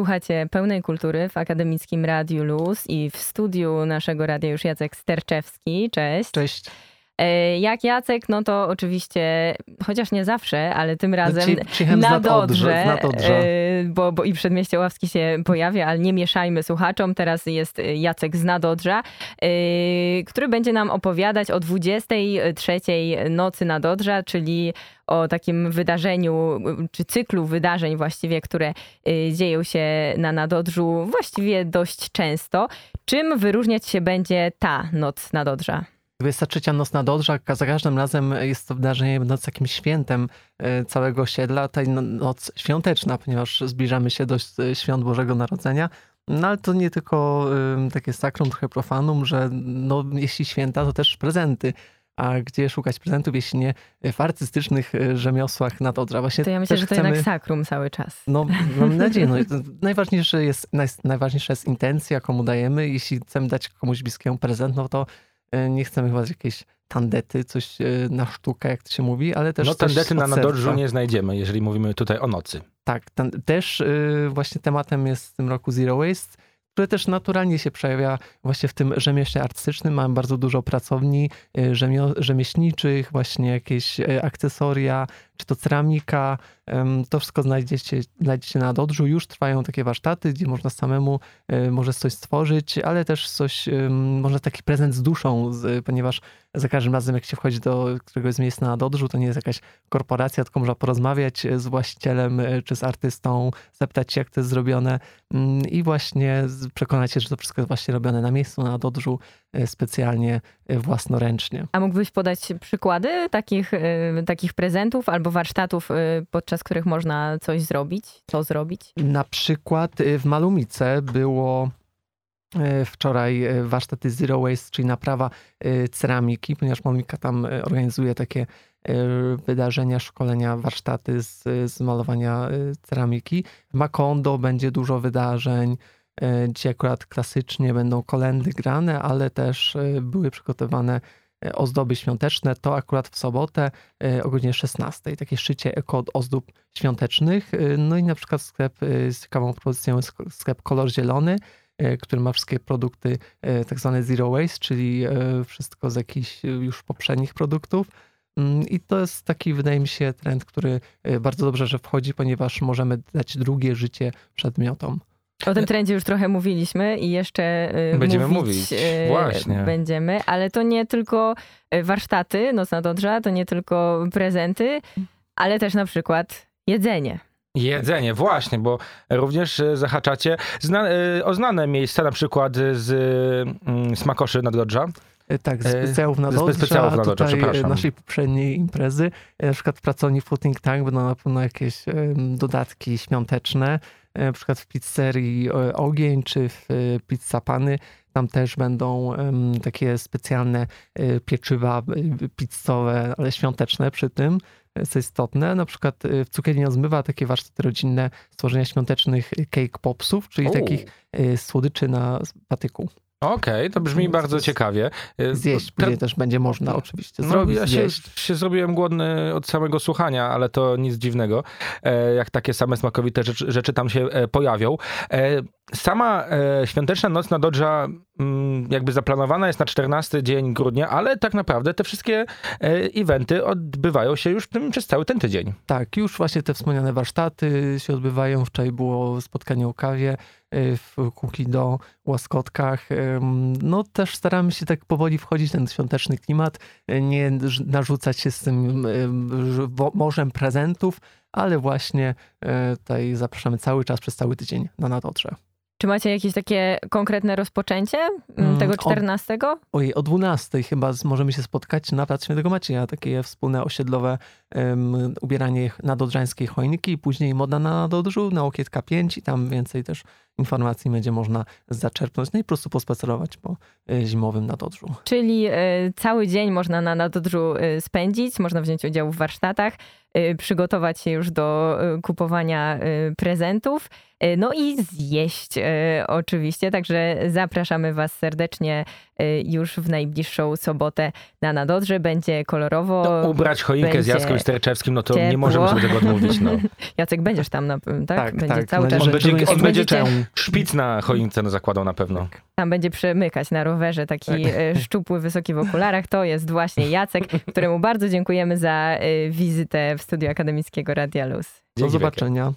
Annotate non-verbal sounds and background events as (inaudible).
Słuchacie pełnej kultury w Akademickim Radiu Luz i w studiu naszego radia już Jacek Sterczewski. Cześć. Cześć. E, jak Jacek, no to oczywiście, chociaż nie zawsze, ale tym razem przyjechałem z na Dodrze, z Nadodrza. Bo, bo i Przedmieście Ławski się pojawia, ale nie mieszajmy słuchaczom. Teraz jest Jacek z Nadodrza, e, który będzie nam opowiadać o 23 nocy Nadodrza, czyli o takim wydarzeniu, czy cyklu wydarzeń właściwie, które e, dzieją się na Nadodrzu właściwie dość często. Czym wyróżniać się będzie ta noc Nadodrza? 23 noc na Dodrza, za każdym razem jest to wydarzenie będące takim świętem e, całego osiedla. Ta no- noc świąteczna, ponieważ zbliżamy się do e, świąt Bożego Narodzenia. No ale to nie tylko e, takie sakrum, trochę profanum, że no, jeśli święta, to też prezenty. A gdzie szukać prezentów, jeśli nie w artystycznych rzemiosłach na Dodrza? Właśnie To ja myślę, że to chcemy... jednak sakrum cały czas. No, (laughs) mam nadzieję. No, najważniejsze jest, naj- najważniejsza jest intencja, komu dajemy. Jeśli chcemy dać komuś bliskiemu prezent, no to nie chcemy chyba jakieś tandety, coś e, na sztukę, jak to się mówi, ale też No tandety na Nadorżu nie znajdziemy, jeżeli mówimy tutaj o nocy. Tak, ten, też y, właśnie tematem jest w tym roku Zero Waste, które też naturalnie się przejawia właśnie w tym rzemiośle artystycznym. Mamy bardzo dużo pracowni rzemio, rzemieślniczych, właśnie jakieś akcesoria, czy to ceramika. To wszystko znajdziecie, znajdziecie na Dodrzu. Już trwają takie warsztaty, gdzie można samemu y, może coś stworzyć, ale też coś, może taki prezent z duszą, ponieważ za każdym razem jak się wchodzi do któregoś z miejsc na Dodrzu, to nie jest jakaś korporacja, tylko można porozmawiać z właścicielem y, czy z artystą, zapytać się, jak to jest zrobione mm, i właśnie przekonać się, że to wszystko jest właśnie robione na miejscu, na Dodrzu, specjalnie, y, własnoręcznie. A mógłbyś podać przykłady takich, y, takich prezentów albo warsztatów, podczas których można coś zrobić? Co zrobić? Na przykład w Malumice było wczoraj warsztaty Zero Waste, czyli naprawa ceramiki, ponieważ Malumika tam organizuje takie wydarzenia, szkolenia, warsztaty z, z malowania ceramiki. W Macondo będzie dużo wydarzeń. Y, Dzisiaj akurat klasycznie będą kolendy grane, ale też y, były przygotowane y, ozdoby świąteczne. To akurat w sobotę o godzinie 16. Takie szycie eko ozdób świątecznych. No i na przykład sklep z ciekawą propozycją jest sklep Kolor Zielony, który ma wszystkie produkty tak zwane zero waste, czyli wszystko z jakichś już poprzednich produktów. Mm, I to jest taki, wydaje mi się, trend, który bardzo dobrze, że wchodzi, ponieważ możemy dać drugie życie przedmiotom. O tym trendzie już trochę mówiliśmy i jeszcze y, Będziemy mówić, mówić. y, Właśnie. będziemy, ale to nie tylko y, warsztaty Noc na Dodrza, to nie tylko prezenty, ale też na przykład jedzenie. Jedzenie, właśnie, bo również zahaczacie zna, o znane miejsca, na przykład z mm, Smakoszy Nadodrza. Tak, z specjałów na ze Dodrze, specjałów na y, przepraszam. naszej poprzedniej imprezy, na przykład w pracowni Footing Tank będą na pewno jakieś dodatki świąteczne, na przykład w pizzerii y, Ogień, czy w y, Pizza Pany, tam też będą takie specjalne pieczywa pizzowe, ale świąteczne przy tym, co istotne. Na przykład w Cukierni Zmywa takie warsztaty rodzinne stworzenia świątecznych cake popsów, czyli U. takich słodyczy na patyku. Okej, to brzmi bardzo ciekawie. E, Zjeść te- później też będzie można oczywiście No, zrobić, ja się, się zrobiłem głodny od samego słuchania, ale to nic dziwnego, e, jak takie same smakowite rzeczy, rzeczy tam się e, pojawią. E, Sama świąteczna noc na Dodża mm, jakby zaplanowana jest na 14 dzień grudnia, ale tak naprawdę te wszystkie eventy odbywają się już tym, przez cały ten tydzień. Tak, już właśnie te wspomniane warsztaty się odbywają. Wczoraj było spotkanie o kawie y, w Kukido, Łaskotkach. No też staramy się tak powoli wchodzić w ten świąteczny klimat, y, nie narzucać się z tym morzem prezentów, ale właśnie y, tutaj zapraszamy cały czas przez cały tydzień na Nadodrze. Czy macie jakieś takie konkretne rozpoczęcie mm, tego o- 14? Ojej, o 12 chyba możemy się spotkać na Plac Świętego Macieja, takie wspólne osiedlowe um, ubieranie nadodrzańskiej choinki, później moda na Nadodrzu, na Okietka 5 i tam więcej też informacji będzie można zaczerpnąć, no i po prostu pospacerować po e, zimowym Nadodrzu. Czyli y, cały dzień można na Nadodrzu y, spędzić, można wziąć udział w warsztatach, przygotować się już do kupowania prezentów, no i zjeść oczywiście. Także zapraszamy Was serdecznie już w najbliższą sobotę na Nadodrze. Będzie kolorowo. No, ubrać choinkę z Jackiem Sterczewskim, no to nie ciepło. możemy sobie tego odmówić. No. (laughs) Jacek, będziesz tam, na, tak? Tak, będzie tak. cały czas. On będzie- on będzie. Szpic na choince zakładał na pewno. Tam będzie przemykać na rowerze taki e, szczupły, wysoki w okularach. To jest właśnie Jacek, (laughs) któremu bardzo dziękujemy za e, wizytę w studiu akademickiego Radia Luz. Do zobaczenia.